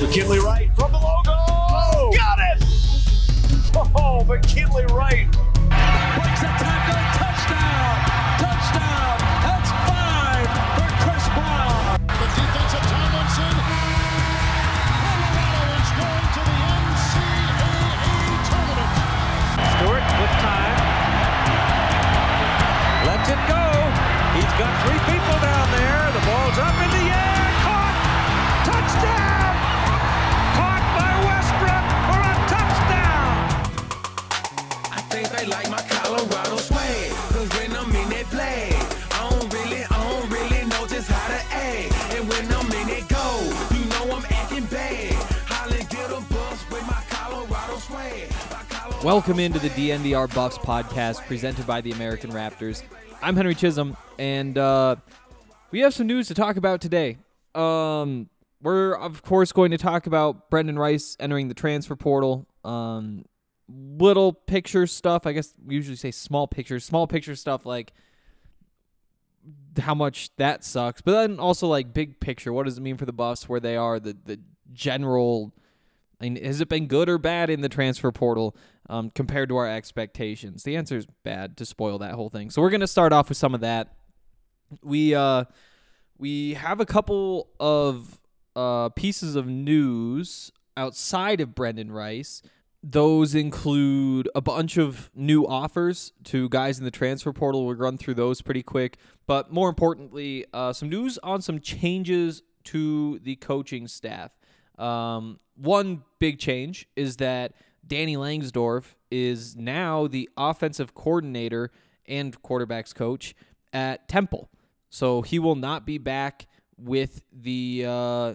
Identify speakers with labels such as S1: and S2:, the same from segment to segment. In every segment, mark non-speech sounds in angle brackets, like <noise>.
S1: McKinley Wright from the logo. Oh, got it! Oh, McKinley Wright.
S2: Breaks a tackle. Touchdown. Touchdown. That's five for Chris Brown.
S3: The defensive Tomlinson. Colorado is going to the NCAA tournament.
S2: Stewart with time. Lets it go. He's got three people
S4: Welcome into the DNVR Buffs podcast presented by the American Raptors. I'm Henry Chisholm, and uh, we have some news to talk about today. Um, we're, of course, going to talk about Brendan Rice entering the transfer portal. Um, little picture stuff. I guess we usually say small pictures. Small picture stuff like how much that sucks, but then also like big picture. What does it mean for the Buffs where they are? The the general. I mean, has it been good or bad in the transfer portal um, compared to our expectations? The answer is bad. To spoil that whole thing, so we're gonna start off with some of that. We uh, we have a couple of uh, pieces of news outside of Brendan Rice. Those include a bunch of new offers to guys in the transfer portal. We'll run through those pretty quick. But more importantly, uh, some news on some changes to the coaching staff. Um, one big change is that Danny Langsdorf is now the offensive coordinator and quarterbacks coach at Temple. So he will not be back with the uh,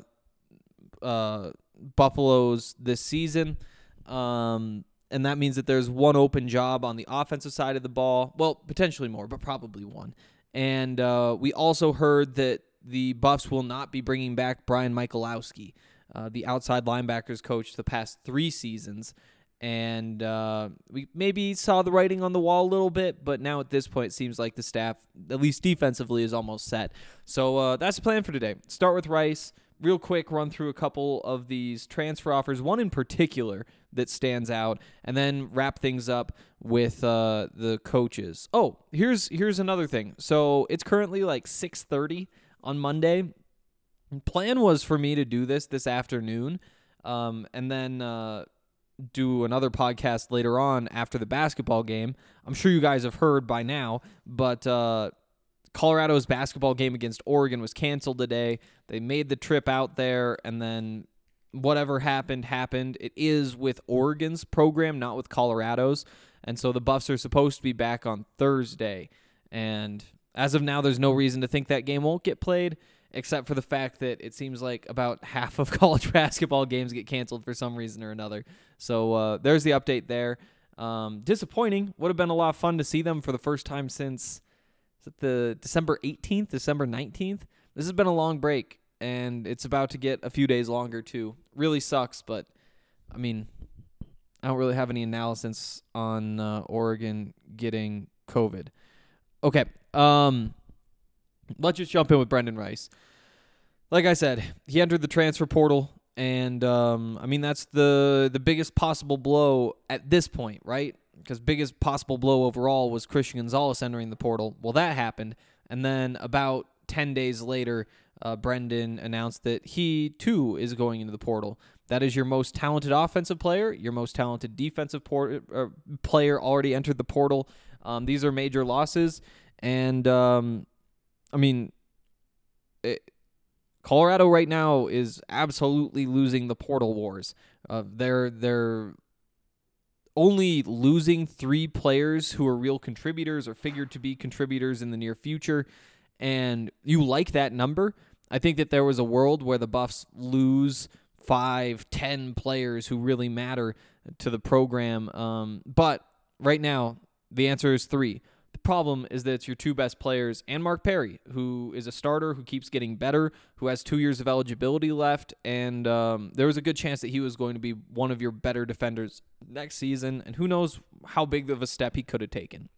S4: uh, Buffaloes this season. Um, and that means that there's one open job on the offensive side of the ball. Well, potentially more, but probably one. And uh, we also heard that the Buffs will not be bringing back Brian Michalowski, uh, the outside linebackers coach the past three seasons. And uh, we maybe saw the writing on the wall a little bit, but now at this point, it seems like the staff, at least defensively, is almost set. So uh, that's the plan for today. Start with Rice real quick run through a couple of these transfer offers, one in particular that stands out, and then wrap things up with uh, the coaches. Oh, here's here's another thing. So it's currently like 6:30 on Monday. Plan was for me to do this this afternoon, um, and then uh, do another podcast later on after the basketball game. I'm sure you guys have heard by now, but. Uh, Colorado's basketball game against Oregon was canceled today. They made the trip out there, and then whatever happened, happened. It is with Oregon's program, not with Colorado's. And so the Buffs are supposed to be back on Thursday. And as of now, there's no reason to think that game won't get played, except for the fact that it seems like about <laughs> half of college <laughs> basketball games get canceled for some reason or another. So uh, there's the update there. Um, disappointing. Would have been a lot of fun to see them for the first time since the December 18th, December 19th? This has been a long break, and it's about to get a few days longer too. Really sucks, but I mean, I don't really have any analysis on uh, Oregon getting COVID. Okay, um, let's just jump in with Brendan Rice. Like I said, he entered the transfer portal, and um, I mean that's the the biggest possible blow at this point, right? Because biggest possible blow overall was Christian Gonzalez entering the portal. Well, that happened, and then about ten days later, uh, Brendan announced that he too is going into the portal. That is your most talented offensive player, your most talented defensive uh, player already entered the portal. Um, these are major losses, and um, I mean, it, Colorado right now is absolutely losing the portal wars. Uh, they're they're only losing three players who are real contributors or figured to be contributors in the near future, and you like that number. I think that there was a world where the Buffs lose five, ten players who really matter to the program. Um, but right now, the answer is three. Problem is that it's your two best players and Mark Perry, who is a starter who keeps getting better, who has two years of eligibility left, and um, there was a good chance that he was going to be one of your better defenders next season. And who knows how big of a step he could have taken.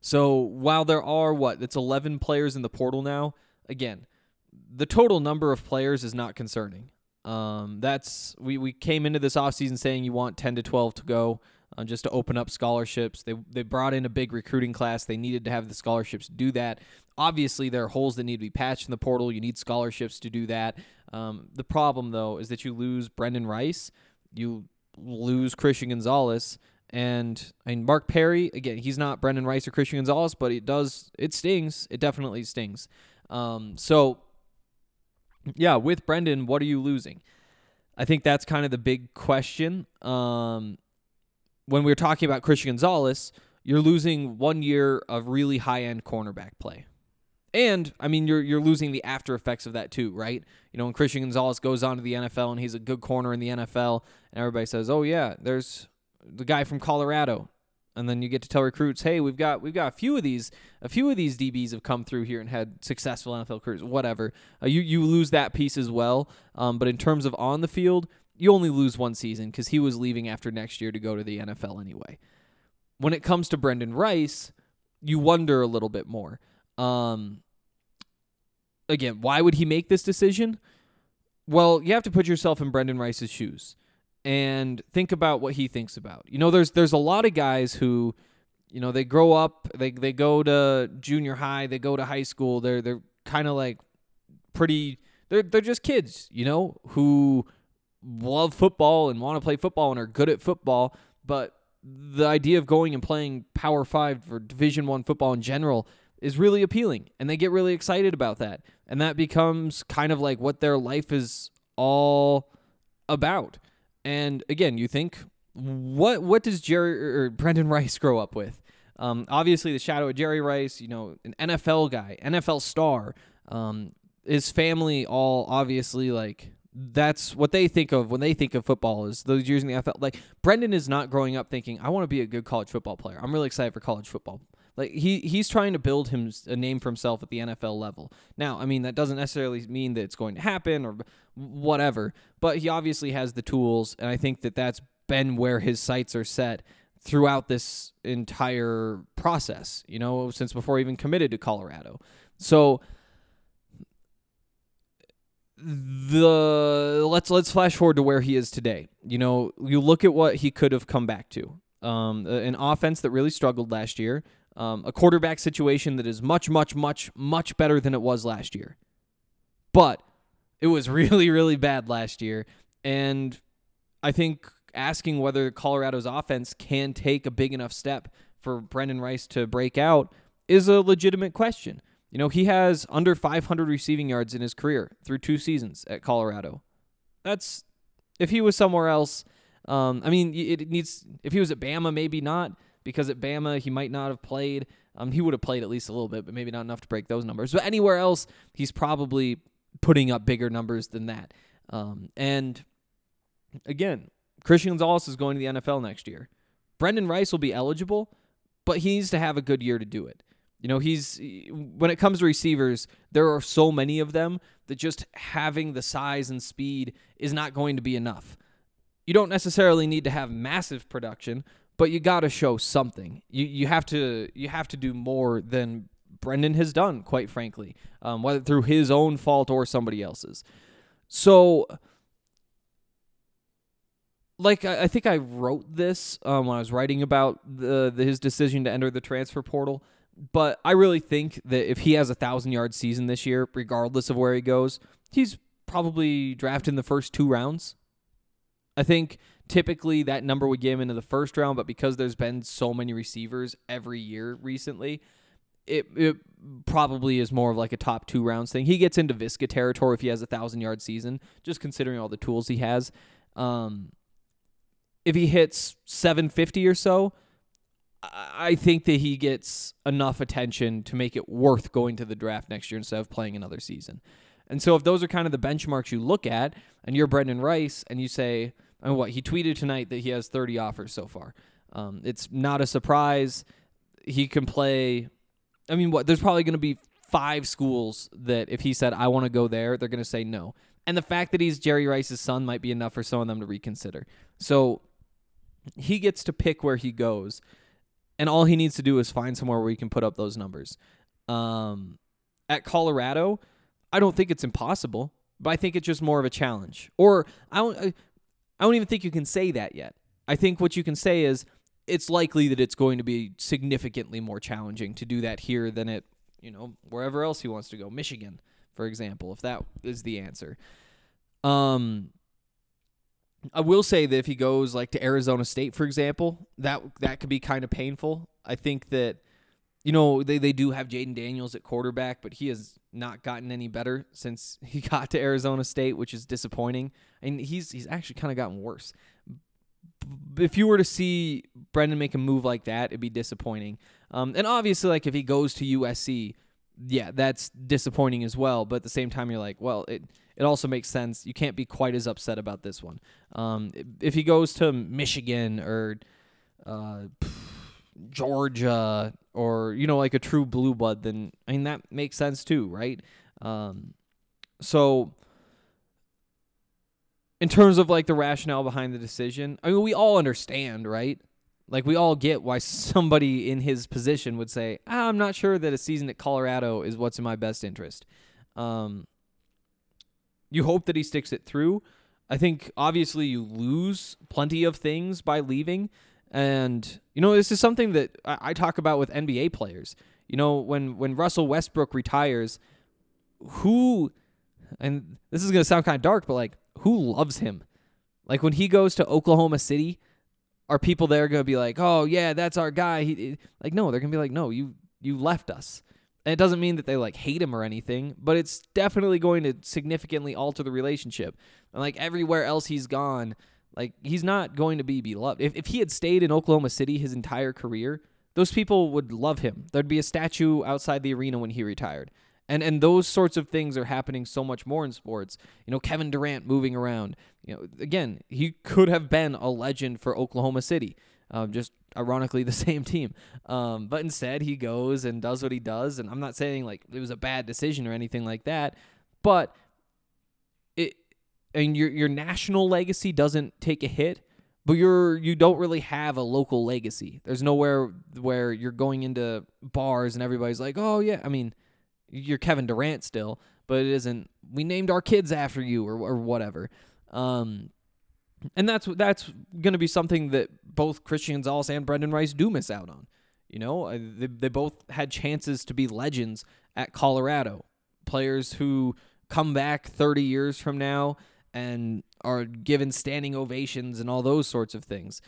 S4: So while there are what it's 11 players in the portal now, again, the total number of players is not concerning. Um, that's we, we came into this offseason saying you want 10 to 12 to go uh, just to open up scholarships. They they brought in a big recruiting class. They needed to have the scholarships do that. Obviously, there are holes that need to be patched in the portal. You need scholarships to do that. Um, the problem though is that you lose Brendan Rice, you lose Christian Gonzalez, and I mean Mark Perry. Again, he's not Brendan Rice or Christian Gonzalez, but it does it stings. It definitely stings. Um, so yeah, with Brendan, what are you losing? I think that's kind of the big question. Um, when we're talking about Christian Gonzalez, you're losing one year of really high end cornerback play. And I mean, you're you're losing the after effects of that too, right? You know, when Christian Gonzalez goes on to the NFL and he's a good corner in the NFL, and everybody says, "Oh yeah, there's the guy from Colorado," and then you get to tell recruits, "Hey, we've got we've got a few of these, a few of these DBs have come through here and had successful NFL careers, whatever." Uh, you you lose that piece as well. Um, but in terms of on the field, you only lose one season because he was leaving after next year to go to the NFL anyway. When it comes to Brendan Rice, you wonder a little bit more. Um, again, why would he make this decision? Well, you have to put yourself in Brendan Rice's shoes and think about what he thinks about. You know, there's there's a lot of guys who, you know, they grow up, they they go to junior high, they go to high school, they're they're kind of like pretty they're they're just kids, you know, who love football and want to play football and are good at football, but the idea of going and playing Power 5 or Division 1 football in general is really appealing and they get really excited about that. And that becomes kind of like what their life is all about. And again, you think what what does Jerry or Brendan Rice grow up with? Um, obviously, the shadow of Jerry Rice, you know, an NFL guy, NFL star. Um, his family all obviously like that's what they think of when they think of football is those years in the NFL. Like Brendan is not growing up thinking I want to be a good college football player. I'm really excited for college football. Like he he's trying to build him a name for himself at the NFL level. Now, I mean that doesn't necessarily mean that it's going to happen or whatever, but he obviously has the tools, and I think that that's been where his sights are set throughout this entire process. You know, since before he even committed to Colorado. So the let's let's flash forward to where he is today. You know, you look at what he could have come back to. Um, an offense that really struggled last year, um, a quarterback situation that is much, much, much, much better than it was last year. But it was <laughs> really, really bad last year, and I think asking whether Colorado's offense can take a big enough step for Brendan Rice to break out is a legitimate question. You know, he has under 500 receiving yards in his career through two seasons at Colorado. That's if he was somewhere else. Um, I mean, it needs. If he was at Bama, maybe not because at Bama he might not have played. Um, he would have played at least a little bit, but maybe not enough to break those numbers. But anywhere else, he's probably putting up bigger numbers than that. Um, and again, Christian Gonzalez is going to the NFL next year. Brendan Rice will be eligible, but he needs to have a good year to do it. You know, he's when it comes to receivers, there are so many of them that just having the size and speed is not going to be enough. You don't necessarily need to have massive production, but you got to show something. You you have to you have to do more than Brendan has done, quite frankly, um, whether through his own fault or somebody else's. So, like I, I think I wrote this um, when I was writing about the, the his decision to enter the transfer portal but I really think that if he has a thousand yard season this year, regardless of where he goes, he's probably drafted in the first two rounds. I think typically that number would get him into the first round, but because there's been so many receivers every year recently, it it probably is more of like a top two rounds thing. He gets into Viska territory if he has a thousand yard season, just considering all the tools he has. Um, if he hits 750 or so, I think that he gets enough attention to make it worth going to the draft next year instead of playing another season. And so if those are kind of the benchmarks you look at, and you're Brendan Rice, and you say, I mean, what he tweeted tonight that he has 30 offers so far. Um, it's not a surprise. He can play. I mean, what? There's probably going to be five schools that if he said I want to go there, they're going to say no. And the fact that he's Jerry Rice's son might be enough for some of them to reconsider. So he gets to pick where he goes, and all he needs to do is find somewhere where he can put up those numbers. Um, at Colorado, I don't think it's impossible, but I think it's just more of a challenge. Or I don't, I don't even think you can say that yet. I think what you can say is it's likely that it's going to be significantly more challenging to do that here than it, you know, wherever else he wants to go. Michigan, for example, if that is the answer. Um, I will say that if he goes like to Arizona State, for example, that that could be kind of painful. I think that you know they, they do have Jayden Daniels at quarterback, but he has not gotten any better since <laughs> he got to Arizona State, which is disappointing. And he's he's actually kind of gotten worse. If you were to see Brendan make a move like that, it'd be disappointing. Um, and obviously, like if he goes to USC, yeah, that's disappointing as well. But at the same time, you're like, well, it it also makes sense. You can't be quite as upset about this one. Um, if he goes to Michigan or uh, Georgia or you know like a true blue blood, then I mean that makes sense too, right? Um, so in terms of like the rationale behind the decision, I mean we all understand, right? Like we all get why somebody in his position would say, ah, "I'm not sure that a season at Colorado is what's in my best interest." Um, you hope that he sticks it through. I think obviously you lose plenty of things by leaving. And you know, this is something that I, I talk about with NBA players. You know, when when Russell Westbrook retires, who and this is gonna sound kind of dark, but like who loves him? Like when he goes to Oklahoma City, are people there gonna be like, "Oh yeah, that's our guy"? He like no, they're gonna be like, "No, you you left us." And it doesn't mean that they like hate him or anything, but it's definitely going to significantly alter the relationship. And like everywhere else he's gone, like he's not going to be beloved. If if he had stayed in Oklahoma City his entire career, those people would love him. There'd be a statue outside the arena when he retired. And and those sorts of things are happening so much more in sports. You know, Kevin Durant moving around. You know, again, he could have been a legend for Oklahoma City. Um, just ironically <laughs> the same team. Um, but instead he goes and does what he does. And I'm not saying like it was a bad decision or anything like that, but it and your your national legacy doesn't take a hit, but you're you don't really have a local legacy. There's nowhere where you're going into bars and everybody's like, "Oh yeah." I mean, you're Kevin Durant still, but it isn't. We named our kids after you or or whatever. Um, and that's that's going to be something that both Christian Gonzalez and Brendan Rice do miss out on. You know, Uh, they, they both had chances to be legends at Colorado, players who come back 30 years from now and are given standing ovations and all those sorts of things.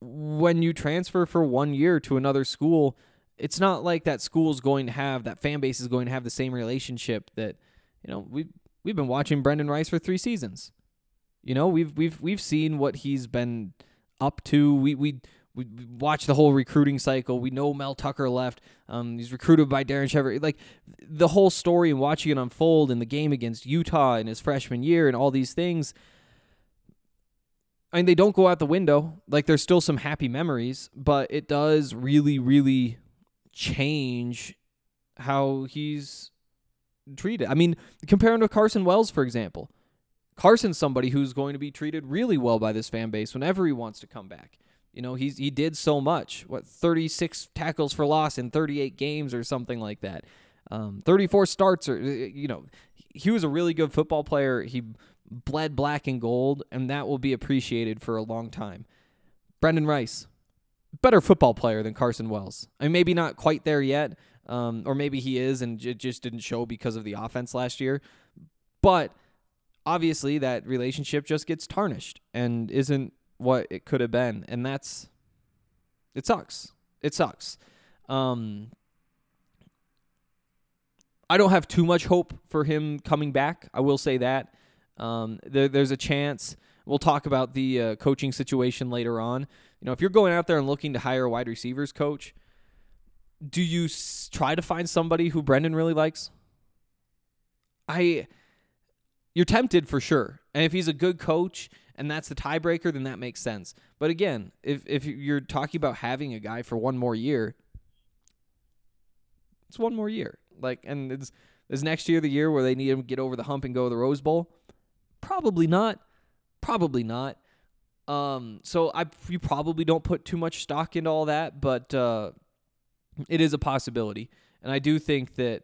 S4: When you transfer for one year to another school, it's not like that school's going to have that fan base is going to have the same relationship that you know we we've been watching Brendan Rice for three seasons. You know, we've we've we've seen what he's been up to. We we we watched the whole recruiting cycle. We know Mel Tucker left. Um, he's recruited by Darrin Chiaverini. Like the whole story and watching it unfold in the game against Utah in his freshman year and all these things. I mean, they don't go out the window. Like there's still some happy memories, but it does really, really change how he's treated. I mean, compare him to Carson Wells, for example. Carson's somebody who's going to be treated really well by this fan base whenever he wants to come back. You know, he's he did so much. What 36 tackles for loss in 38 games or something like that. Um, 34 starts or you know, he was a really good football player. He bled black and gold and that will be appreciated for a long time. Brendan Rice, better football player than Carson Wells. I mean, maybe not quite there yet, um, or maybe he is and it just didn't show because of the offense last year. But obviously, that relationship just gets tarnished and isn't what it could have been, and that's it sucks. It sucks. Um, I don't have too much hope for him coming back. I will say that um, there, there's a chance We'll talk about the uh, coaching situation later on. You know, if you're going out there and looking to hire a wide receivers coach, do you s- try to find somebody who Brendan really likes? I you're tempted for sure. And if he's a good coach and that's the tiebreaker, then that makes sense. But again, if if you're talking about having a guy for one more year, it's one more year. Like, and is is next year the year where they need him to get over the hump and go to the Rose Bowl? Probably not. Probably not. Um, so I you probably don't put too much stock into all that, but uh, it is a possibility. And I do think that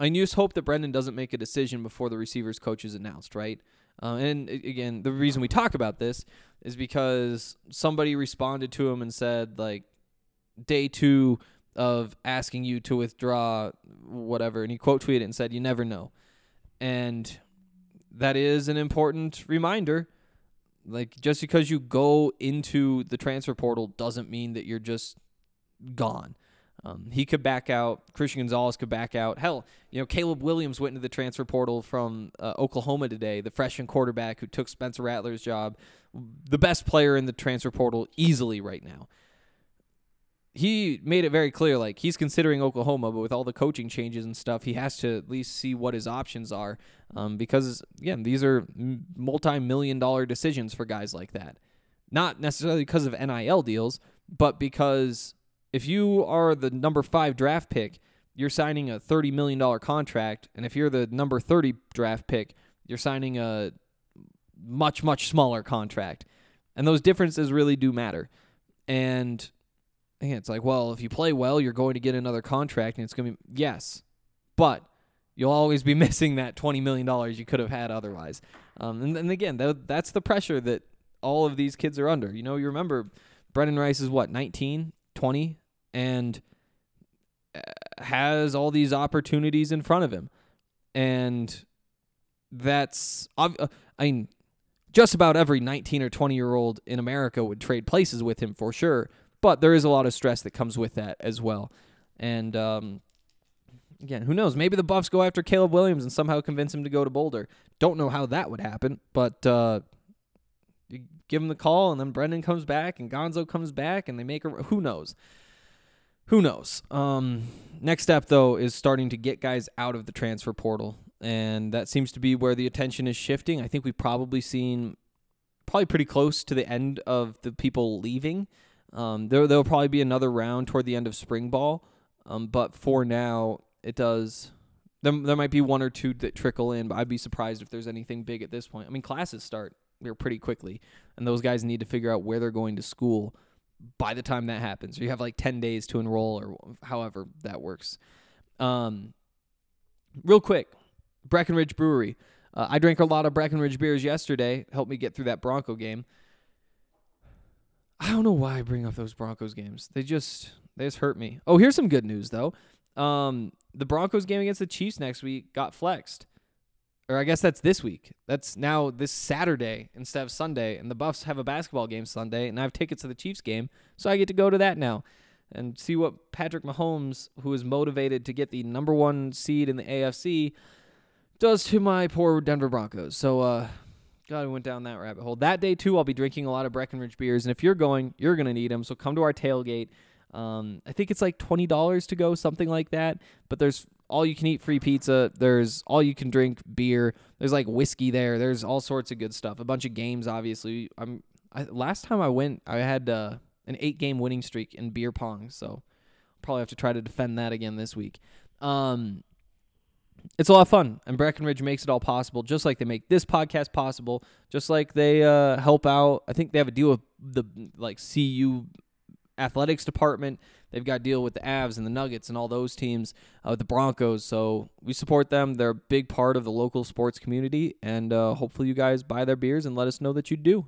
S4: I just hope that Brendan doesn't make a decision before the receivers coach is announced, right? Uh, and again, the reason we talk about this is because somebody responded to him and said, like, day two of asking you to withdraw whatever, and he quote tweeted and said, "You never know," and that is an important reminder. Like, just because you go into the transfer portal doesn't mean that you're just gone. Um, he could back out. Christian Gonzalez could back out. Hell, you know, Caleb Williams went into the transfer portal from uh, Oklahoma today, the freshman quarterback who took Spencer Rattler's job, the best player in the transfer portal easily right now. He made it very clear, like he's considering Oklahoma, but with all the coaching changes and stuff, he has to at least see what his options are, um, because again, these are multi-million dollar decisions for guys like that. Not necessarily because of NIL deals, but because if you are the number five draft pick, you're signing a $30 million contract. And if you're the number 30 draft pick, you're signing a much, much smaller contract. And those differences really do matter. And it's like, well, if you play well, you're going to get another contract. And it's going to be, yes, but you'll always be <laughs> missing that $20 million you could have had otherwise. Um, and, and again, that, that's the pressure that all of these kids are under. You know, you remember Brendan Rice is what, 19, 20, and uh, has all these opportunities in front of him. And that's, uh, I mean, just about every 19 or 20 year old in America would trade places with him for sure. But there is a lot of stress that comes with that as well. And um, again, who knows? Maybe the Buffs go after Caleb Williams and somehow convince him to go to Boulder. Don't know how that would happen, but uh, you give him the call, and then Brendan comes back, and Gonzo comes back, and they make a. Who knows? Who knows? Um, next step though is starting to get guys out of the transfer portal, and that seems to be where the attention is shifting. I think we've probably seen probably pretty close to the end of the people leaving. Um, there there'll probably be another round toward the end of spring ball, um, but for now it does. There, there might be one or two that trickle in, but I'd be surprised if there's anything big at this point. I mean, classes start pretty quickly, and those guys need to figure out where they're going to school by the time that happens. Or you have like 10 days to enroll, or however that works. Um, real quick, Breckenridge Brewery. Uh, I drank a lot of Breckenridge beers yesterday. Helped me get through that Bronco game. I don't know why I bring up those Broncos games. They just they just hurt me. Oh, here's some good news though. Um, the Broncos game against the Chiefs next week got flexed. Or I guess that's this week. That's now this Saturday instead of Sunday. And the Buffs have a basketball game Sunday, and I have tickets to the Chiefs game, so I get to go to that now and see what Patrick Mahomes, who is motivated to get the number one seed in the AFC, does to my poor Denver Broncos. So, uh, God, we went down that rabbit hole. That day too, I'll be drinking a lot of Breckenridge beers, and if you're going, you're gonna need them. So come to our tailgate. Um, I think it's like twenty dollars to go, something like that. But there's all you can eat free pizza. There's all you can drink beer. There's like whiskey there. There's all sorts of good stuff. A bunch of games, obviously. I'm I, last time I went, I had uh, an eight game winning streak in beer pong. So probably have to try to defend that again this week. Um, it's a lot of fun, and Breckenridge makes it all possible, just like they make this podcast possible, just like they uh, help out. I think they have a deal with the like CU athletics department. They've got a deal with the Avs and the Nuggets and all those teams, uh, the Broncos. So we support them. They're a big part of the local sports community, and uh, hopefully you guys buy their beers and let us know that you do.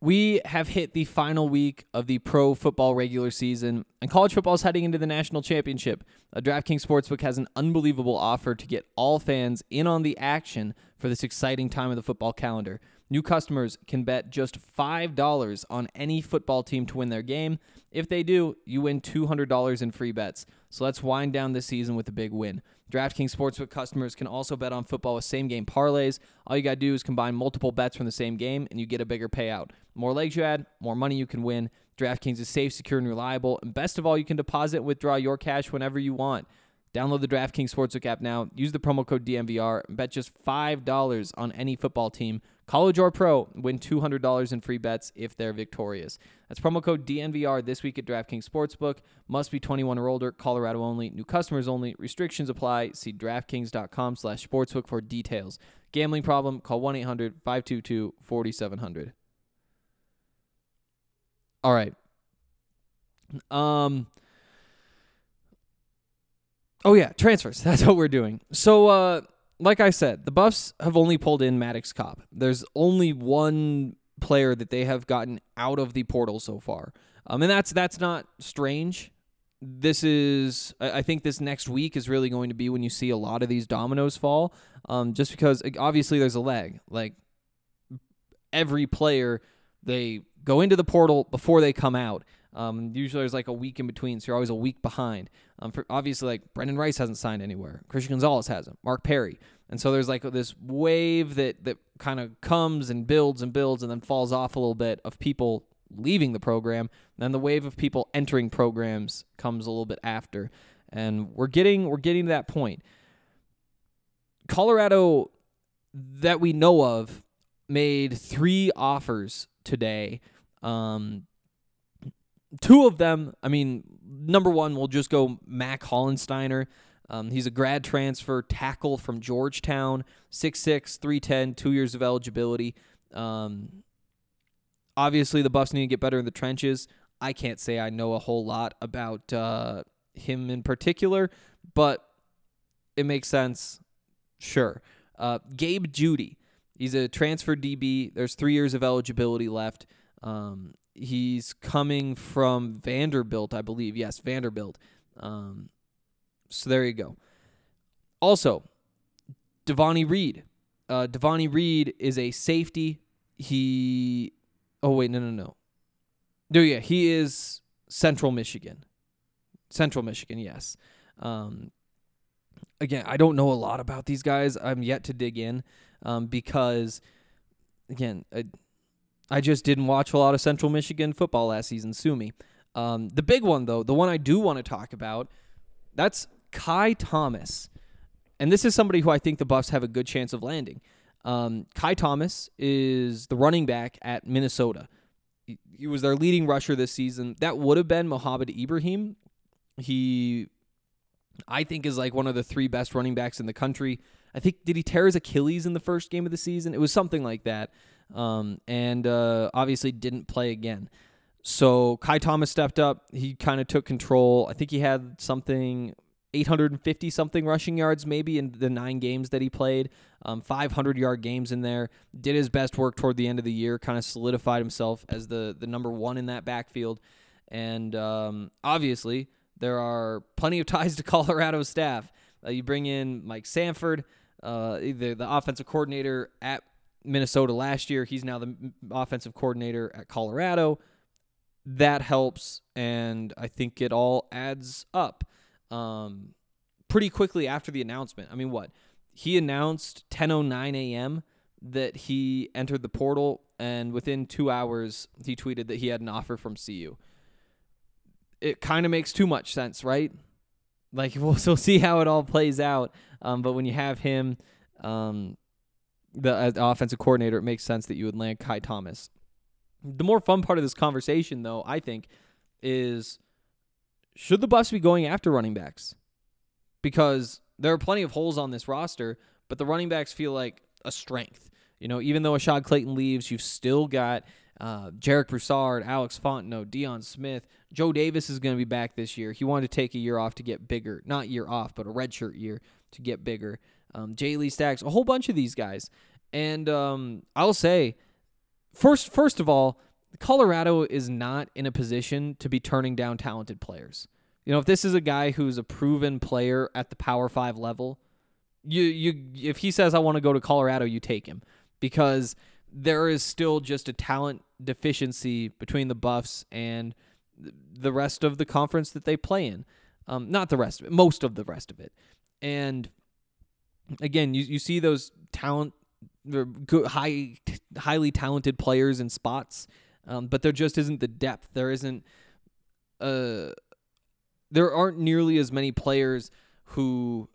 S4: We have hit the final week of the pro football regular season, and college football is heading into the national championship. Uh, DraftKings Sportsbook has an unbelievable offer to get all fans in on the action for this exciting time of the football calendar. New customers can bet just $5 on any football team to win their game. If they do, you win $200 in free bets. So let's wind down this season with a big win. DraftKings Sportsbook customers can also bet on football with same game parlays. All you got to do is combine multiple bets from the same game and you get a bigger payout. More legs you add, more money you can win. DraftKings is safe, secure, and reliable. And best of all, you can deposit and withdraw your cash whenever you want. Download the DraftKings Sportsbook app now. Use the promo code DNVR bet just $5 on any football team, college or pro. Win $200 in free bets if they're victorious. That's promo code DNVR this week at DraftKings Sportsbook. Must be 21 or older, Colorado only, new customers only. Restrictions apply. See DraftKings.com slash sportsbook for details. Gambling problem? Call 1-800-522-4700. All right. Um... Oh yeah, transfers. <laughs> That's what we're doing. So uh like I said, the Buffs have only pulled in Maddox Cobb. There's only one player that they have gotten out of the portal so far. Um and that's that's not strange. This is I I think this next week is really going to be when you see a lot of these dominoes fall. Um just because obviously there's a lag. Like every player they go into the portal before they come out. Um, usually there's like a week in between, so you're always a week behind. Um, for obviously like Brendan Rice hasn't signed anywhere, Christian Gonzalez hasn't, Mark Perry, and so there's like this wave that that kind of comes and builds and builds and then falls off a little bit of people leaving the program. Then the wave of people entering programs comes a little bit after, and we're getting we're getting to that point. Colorado that we know of made three offers today. Um, two of them, I mean, number one, we'll just go Mac Hollensteiner. Um, he's a grad transfer tackle from Georgetown, 6'6, 310, two years of eligibility. Um, obviously, the Buffs need to get better in the trenches. I can't say I know a whole lot about uh, him in particular, but it makes sense. Sure. Uh, Gabe Judy. He's a transfer DB. There's three years of eligibility left. Um, he's coming from Vanderbilt, I believe. Yes, Vanderbilt. Um, so there you go. Also, Devani Reed. Uh, Devani Reed is a safety. He. Oh wait, no, no, no. No, yeah, he is Central Michigan. Central Michigan, yes. Um, again, I don't know a lot about these guys. I'm yet to dig in um, because, again, I, I just didn't watch a lot of Central Michigan football last season. Sue me. Um, the big one, though, the one I do want to talk about, that's Ky Thomas. And this is somebody who I think the Buffs have a good chance of landing. Um, Ky Thomas is the running back at Minnesota. He, he was their leading rusher this season. That would have been Mohamed Ibrahim. He, I think, is like one of the three best running backs in the country. I think, did he tear his Achilles in the first game of the season? It was something like that. Um, and uh, obviously didn't play again. So Ky Thomas stepped up. He kind of took control. I think he had something 850 something rushing yards maybe in the nine games that he played. Um, 500 yard games in there. Did his best work toward the end of the year. Kind of solidified himself as the the number one in that backfield. And um, obviously there are plenty of ties to <laughs> Colorado staff. Uh, you bring in Mike Sanford, uh, the the offensive coordinator at Minnesota last year. He's now the offensive coordinator at Colorado. That helps, and I think it all adds up. Um, pretty quickly after the announcement. I mean, what he announced 10:09 a.m. that he entered the portal, and within two hours, he tweeted that he had an offer from CU. It kind of makes too much sense, right? Like <laughs> we'll still see how it all plays out. Um, but when you have him, um, the as the offensive coordinator, it makes sense that you would land Ky Thomas. The more fun part of this conversation, though, I think, is should the Buffs be going after running backs? Because there are plenty of holes on this roster, but the running backs feel like a strength. You know, even though Ashaad Clayton leaves, you've still got uh, Jarek Broussard, Alex Fontenot, Deion Smith. Joe Davis is going to be back this year. He wanted to take a year off to get bigger. Not year off, but a redshirt year to get bigger. Um, Jayle Stacks, a whole bunch of these guys. And um, I'll say, first, first of all, Colorado is not in a position to be turning down talented players. You know, if this is a guy who's a proven player at the Power Five level, you you if he says I want to go to Colorado, you take him because there is still just a talent deficiency between the Buffs and the rest of the conference that they play in. Um, not the rest of it, most of the rest of it. And again, you, you see those talent, high, highly talented players in spots, um, but there just isn't the depth. There isn't, uh, there aren't nearly as many players who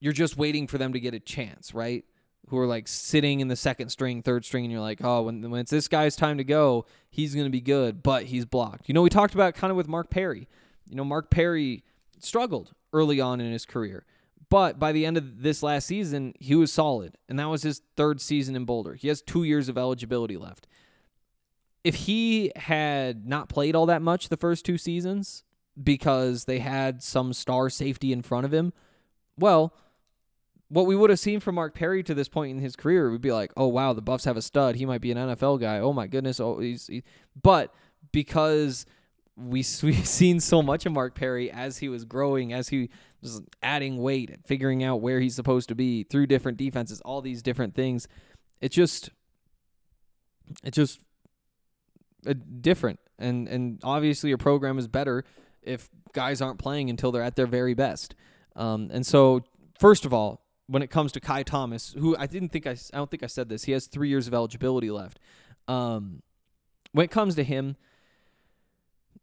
S4: you're just waiting for them to get a chance, right? Who are like sitting in the second string, third string, and you're like, oh, when, when it's this guy's time to go, he's going to be good, but he's blocked. You know, we talked about kind of with Mark Perry. You know, Mark Perry struggled early on in his career. But by the end of this last season, he was solid. And that was his third season in Boulder. He has two years of eligibility left. If he had not played all that much the first two seasons because they had some star safety in front of him, well, what we would have seen from Mark Perry to this point in his career would be like, oh wow, the Buffs have a stud. He might be an NFL guy. Oh my goodness. Oh, he's. He, but because we <laughs> we've seen so much of Mark Perry as he was growing, as he was adding weight, figuring out where he's supposed to be through different defenses, all these different things. It's just, it just uh, different, and and obviously your program is better if guys aren't playing until they're at their very best. Um, and so, first of all, when it comes to Ky Thomas, who I didn't think I, I don't think I said this, he has three years of eligibility left. Um, when it comes to him,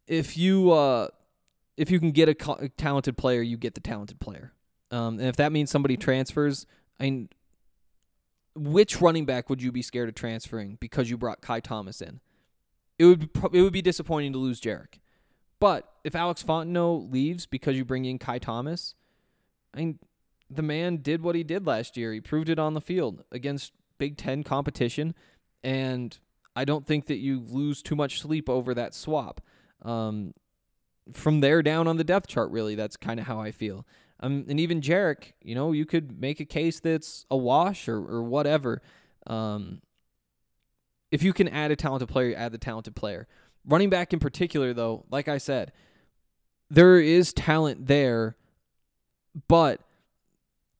S4: if you uh, if you can get a, co- a talented player, you get the talented player. Um, and if that means somebody transfers, I mean, which running back would you be scared of transferring because you brought Ky Thomas in? It would be pro- it would be disappointing to lose Jarek. But if Alex Fontenot leaves because you bring in Ky Thomas, I mean, the man did what he did last year. He proved it on the field against Big Ten competition, and I don't think that you lose too much sleep over that swap. Um, from there down on the depth chart, really, that's kind of how I feel. Um, and even Jarek, you know, you could make a case that's a wash or, or whatever. Um, if you can add a talented player, add the talented player. Running back in particular, though, like I said, there is talent there, but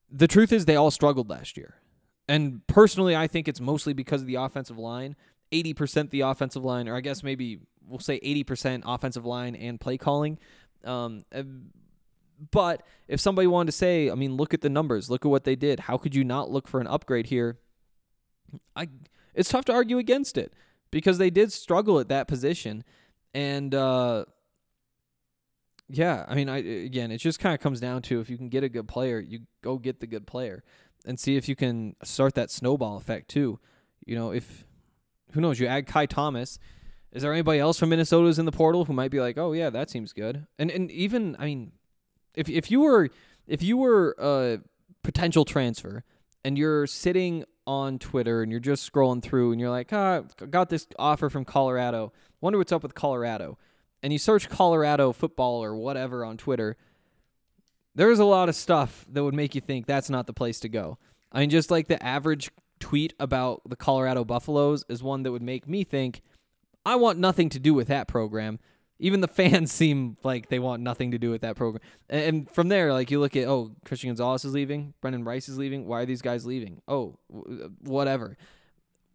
S4: the truth is they all struggled last year. And personally, I think it's mostly because of the offensive line. 80% the offensive line, or I guess maybe we'll say 80% offensive line and play calling. Um, uh, but if somebody wanted to say, I mean, look at the numbers, look at what they did. How could you not look for an upgrade here? I it's tough to argue against it because they did struggle at that position, and uh, yeah, I mean, I again, it just kind of comes down to if you can get a good player, you go get the good player, and see if you can start that snowball effect too. You know, if who knows, you add Ky Thomas. Is there anybody else from Minnesota's in the portal who might be like, oh yeah, that seems good? And and even I mean, if if you were if you were a potential transfer and you're sitting on Twitter and you're just scrolling through and you're like, ah, got this offer from Colorado. Wonder what's up with Colorado and you search Colorado football or whatever on Twitter, there's a lot of stuff that would make you think that's not the place to go. I mean, just like the average tweet about the Colorado Buffaloes is one that would make me think, I want nothing to do with that program. Even the <laughs> fans seem like they want nothing to do with that program. And from there, like you look at, oh, Christian Gonzalez is leaving, Brendan Rice is leaving. Why are these guys leaving? Oh, whatever.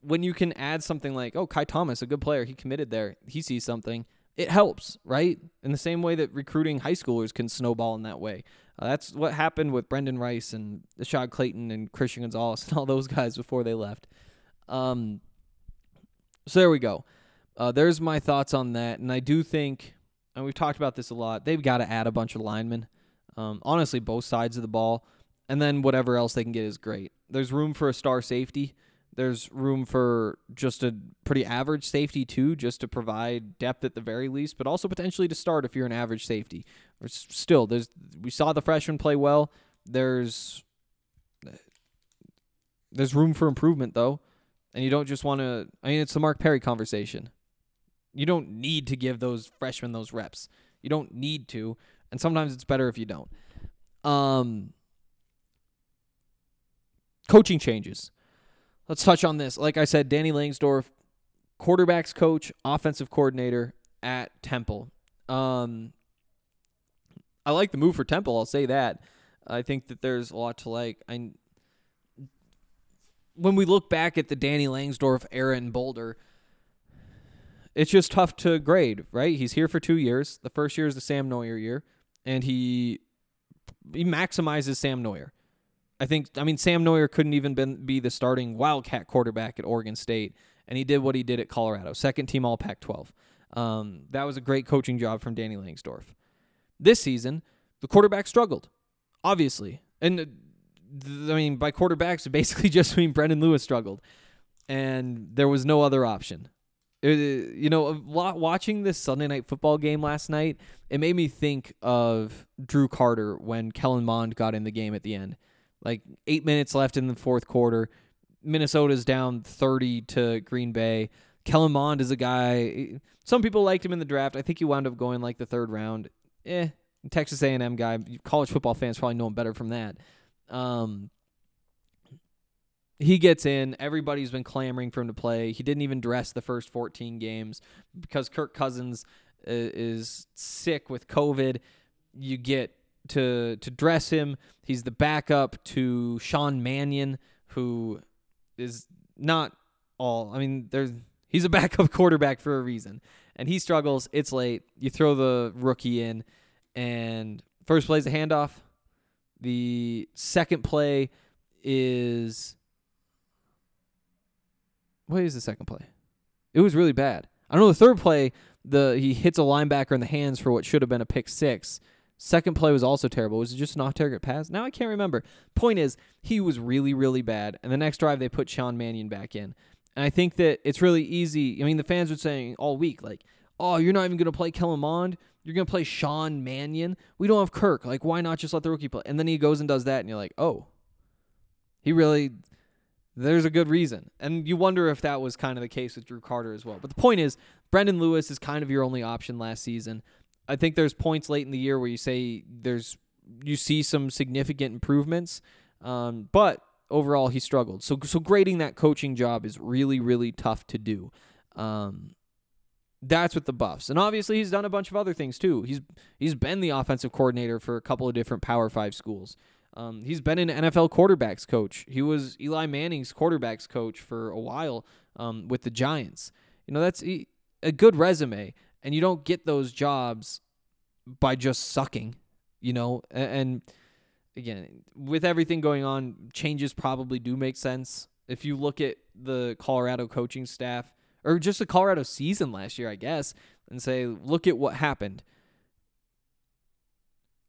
S4: When you can add something like, oh, Ky Thomas, a good player, he committed there, he sees something it helps, right? In the same way that recruiting high schoolers can snowball in that way. Uh, that's what happened with Brendan Rice and Ashaad Clayton and Christian Gonzalez <laughs> and all those guys before they left. Um, so there we go. Uh, there's my thoughts on that, and I do think, and we've talked about this a lot. They've got to add a bunch of linemen. Um, honestly, both sides of the ball, and then whatever else they can get is great. There's room for a star safety. There's room for just a pretty average safety too, just to provide depth at the very least, but also potentially to start if you're an average safety. Or still, there's we saw the freshman play well. There's there's room for improvement though, and you don't just want to. I mean, it's the Mark Perry conversation. You don't need to give those freshmen those reps. You don't need to, and sometimes it's better if you don't. Um, coaching changes let's touch on this. Like I said, Danny Langsdorf, quarterbacks coach, offensive coordinator at Temple. Um, I like the move for Temple. I'll say that. I think that there's a lot to like. I when we look back at the Danny Langsdorf era in Boulder, it's just tough to grade, right? He's here for two years. The first year is the Sam Noyer year, and he he maximizes Sam Noyer. I think I mean Sam Noyer couldn't even been, be the starting Wildcat quarterback at Oregon State, and he did what he did at Colorado, second team All Pac-12. Um, that was a great coaching job from Danny Langsdorf. This season, the quarterback struggled, obviously, and uh, th- I mean by quarterbacks, <laughs> basically just mean Brendan Lewis struggled, and there was no other option. You know, watching this Sunday night football game last night, it made me think of Drew Carter when Kellen Mond got in the game at the end. Like eight minutes left in the fourth quarter, Minnesota's down thirty to Green Bay. Kellen Mond is a guy. Some people liked him in the draft. I think he wound up going like the third round. Eh, Texas A&M guy. College football fans probably know him better from that. Um, he gets in. Everybody's been clamoring for him to play. He didn't even dress the first 14 games because Kirk Cousins uh, is sick with COVID. You get to to dress him. He's the backup to Sean Mannion, who is not all. I mean, there's he's a <laughs> backup quarterback for a reason, and he struggles. It's late. You throw the rookie in, and first play's a handoff. The second play is what is the second play? It was really bad. I don't know the third play. The he hits a linebacker in the hands for what should have been a pick six. Second play was also terrible. Was it just an off target pass? Now I can't remember. Point is, he was really, really bad. And the next drive they put Sean Mannion back in. And I think that it's really easy. I mean, the fans were saying all week, like, oh, you're not even going to play Kellen Mond. You're going to play Sean Mannion. We don't have Kirk. Like, why not just let the rookie play? And then he goes and does that, and you're like, oh, he really there's a good reason. And you wonder if that was kind of the case with Drew Carter as well. But the point is, Brendan Lewis is kind of your only option last season. I think there's points late in the year where you say there's you see some significant improvements, um, but overall he struggled. So so grading that coaching job is really really tough to do. Um, that's with the Buffs, and obviously he's done a bunch of other things too. He's he's been the offensive coordinator for a couple of different Power Five schools. Um, he's been an NFL quarterbacks coach. He was Eli Manning's quarterbacks coach for a while um, with the Giants. You know that's a good resume, and you don't get those jobs by just sucking. You know, and again, with everything going on, changes probably do make sense. If you look at the Colorado coaching staff, or just the Colorado season last year, I guess, and say, look at what happened.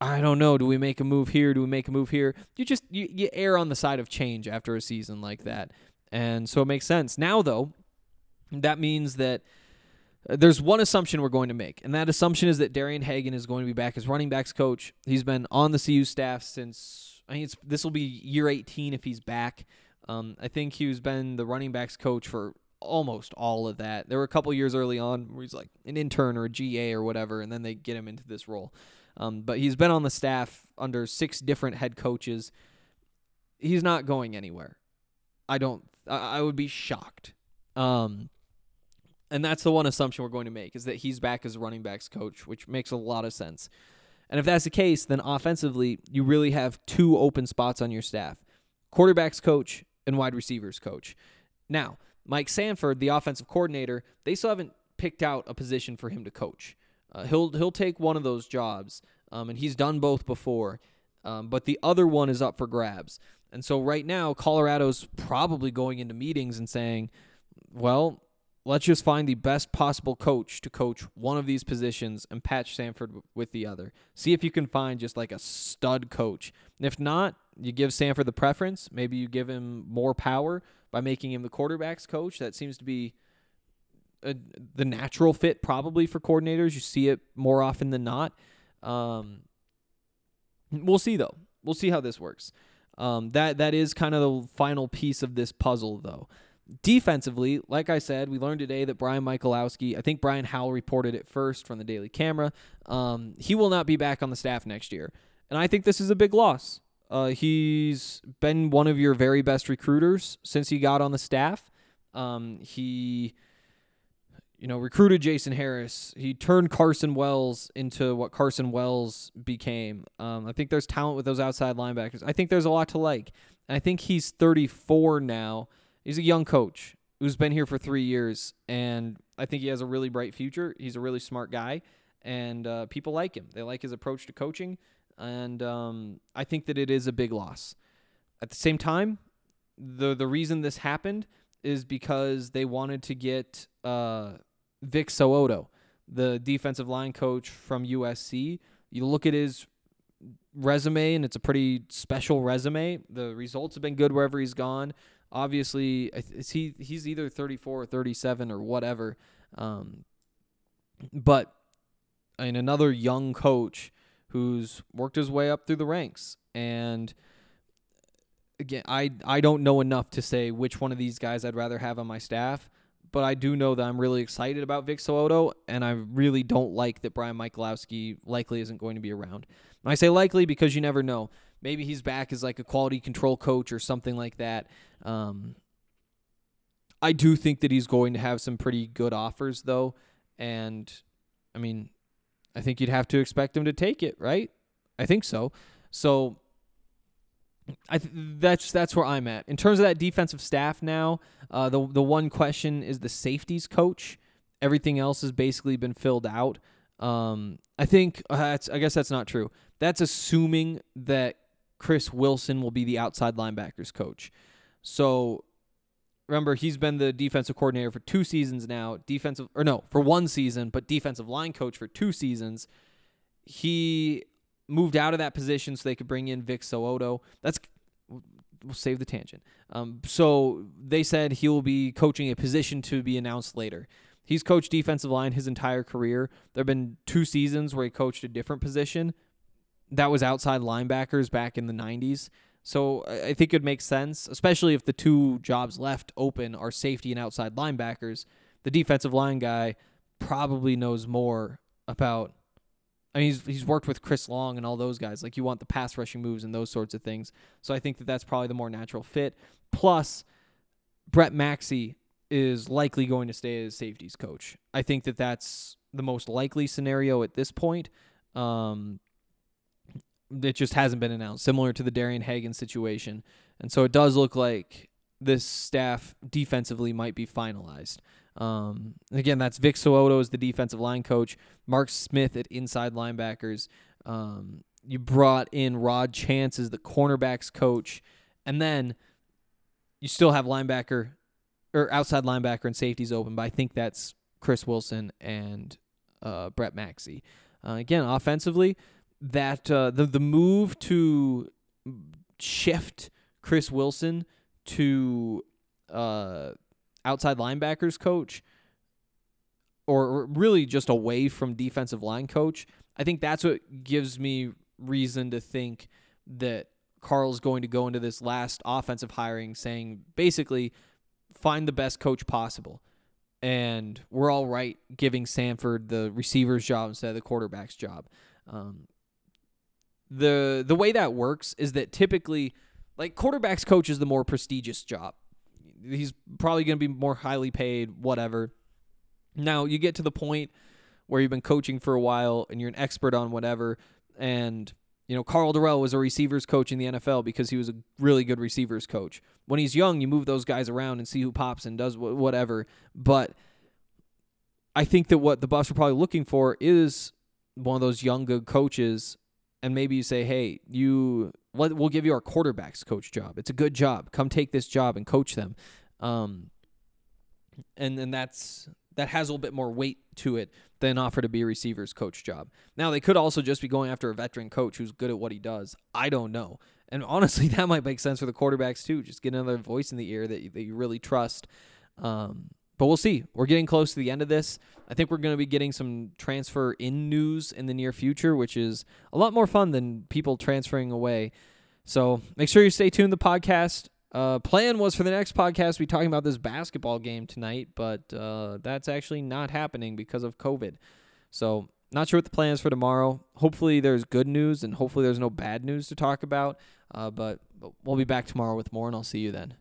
S4: I don't know. Do we make a move here? Do we make a move here? You just you, you err on the side of change after a season like that, and so it makes sense. Now though, that means that uh, there's one assumption we're going to make, and that assumption is that Darian Hagan is going to be back as running backs coach. He's been on the CU staff since I it's this will be year 18 if he's back. Um, I think he's been the running backs coach for almost all of that. There were a couple years early on where he's like an intern or a GA or whatever, and then they get him into this role. Um, but he's been on the staff under six different head coaches. He's not going anywhere. I don't. I, I would be shocked. Um, and that's the one assumption we're going to make is that he's back as a running backs coach, which makes a lot of sense. And if that's the case, then offensively, you really have two open spots on your staff quarterbacks coach and wide receivers coach. Now, Mike Sanford, the offensive coordinator, they still haven't picked out a position for him to coach. Uh, he'll he'll take one of those jobs, um, and he's done both before. Um, but the other one is up for grabs. And so right now, Colorado's probably going into meetings and saying, "Well, let's just find the best possible coach to coach one of these positions and patch Sanford with the other. See if you can find just like a stud coach. And if not, you give Sanford the preference. Maybe you give him more power by making him the quarterbacks coach. That seems to be a, the natural fit probably for coordinators. You see it more often than not. Um, we'll see though. We'll see how this works. Um, that that is kind of the final piece of this puzzle though. Defensively, like I said, we learned today that Brian Michalowski, I think Brian Howell reported it first from the Daily Camera. Um, he will not be back on the staff next year, and I think this is a big loss. Uh, he's been one of your very best recruiters since he got on the staff. Um, he you know, recruited Jason Harris. He turned Carson Wells into what Carson Wells became. Um, I think there's talent with those outside linebackers. I think there's a lot to like. And I think he's 34 now. He's a young coach who's been here for three years, and I think he has a really bright future. He's a really smart guy, and uh, people like him. They like his approach to coaching. and um, I think that it is a big loss. At the same time, the the reason this happened is because they wanted to get uh, Vic So'oto, the defensive line coach from USC. You look at his resume, and it's a pretty special resume. The results have been good wherever he's gone. Obviously, he he's either 34 or 37 or whatever. Um, but another young coach who's worked his way up through the ranks and again I I don't know enough to say which one of these guys I'd rather have on my staff but I do know that I'm really excited about Vic So'oto and I really don't like that Brian Michalowski likely isn't going to be around. And I say likely because you never know. Maybe he's back as like a quality control coach or something like that. Um, I do think that he's going to have some pretty good offers though and I mean I think you'd have to expect him to take it, right? I think so. So I th- that's that's where I'm at in terms of that defensive staff. Now, uh, the the one question is the safeties coach. Everything else has basically been filled out. Um, I think uh, that's I guess that's not true. That's assuming that Chris Wilson will be the outside linebackers coach. So remember he's been the defensive coordinator for two seasons now defensive or no for one season but defensive line coach for two seasons he moved out of that position so they could bring in Vic So'oto that's we'll save the tangent. Um, so they said he will be coaching a position to be announced later. He's coached defensive line his entire career. There have been two seasons where he coached a different position. That was outside linebackers back in the 90s so I think it makes sense, especially if the two jobs left open are safety and outside linebackers. The defensive line guy probably knows more about. I mean, he's he's worked with Chris Long and all those guys. Like you want the pass rushing moves and those sorts of things. So I think that that's probably the more natural fit. Plus, Brett Maxie is likely going to stay as safeties coach. I think that that's the most likely scenario at this point. Um, it just hasn't been announced, similar to the Darian Hagan situation. And so it does look like this staff defensively might be finalized. Um, again, that's Vic So'oto as the defensive line coach, Mark Smith at inside linebackers. Um, you brought in Rod Chance as the cornerbacks coach, and then you still have linebacker or outside linebacker and safeties open, but I think that's Chris Wilson and uh, Brett Maxie. Uh, again, offensively, that uh, the the move to shift Chris Wilson to uh, outside linebackers coach, or really just away from defensive line coach, I think that's what gives me reason to think that Karl's going to go into this last offensive hiring saying basically find the best coach possible. And we're all right giving Sanford the receiver's job instead of the quarterback's job. Um, the the way that works is that typically like quarterbacks coach is the more prestigious job. He's probably going to be more highly paid, whatever. Now, you get to the point where you've been coaching for a while and you're an expert on whatever and you know, Karl Dorrell was a receivers coach in the NFL because he was a really good receivers coach. When he's young, you move those guys around and see who pops and does whatever. But I think that what the Buffs are probably looking for is one of those young good coaches and maybe you say, "Hey, you we'll give you our quarterbacks coach job. It's a good job. Come take this job and coach them." Um, and then that's that has a little bit more weight to it than offer to be a receivers coach job. Now they could also just be going after a veteran coach who's good at what he does. I don't know. And honestly, <laughs> that might make sense for the quarterbacks too. Just get another voice in the ear that you, that you really trust. Um, but we'll see. We're getting close to the end of this. I think we're going to be getting some transfer in news in the near future, which is a lot more fun than people transferring away. So make sure you stay tuned to the podcast. Uh, plan was for the next podcast be talking about this basketball game tonight, but uh, that's actually not happening because of COVID. So not sure what the plan is for tomorrow. Hopefully there's good news and hopefully there's no bad news to talk about. Uh, but, but we'll be back tomorrow with more, and I'll see you then.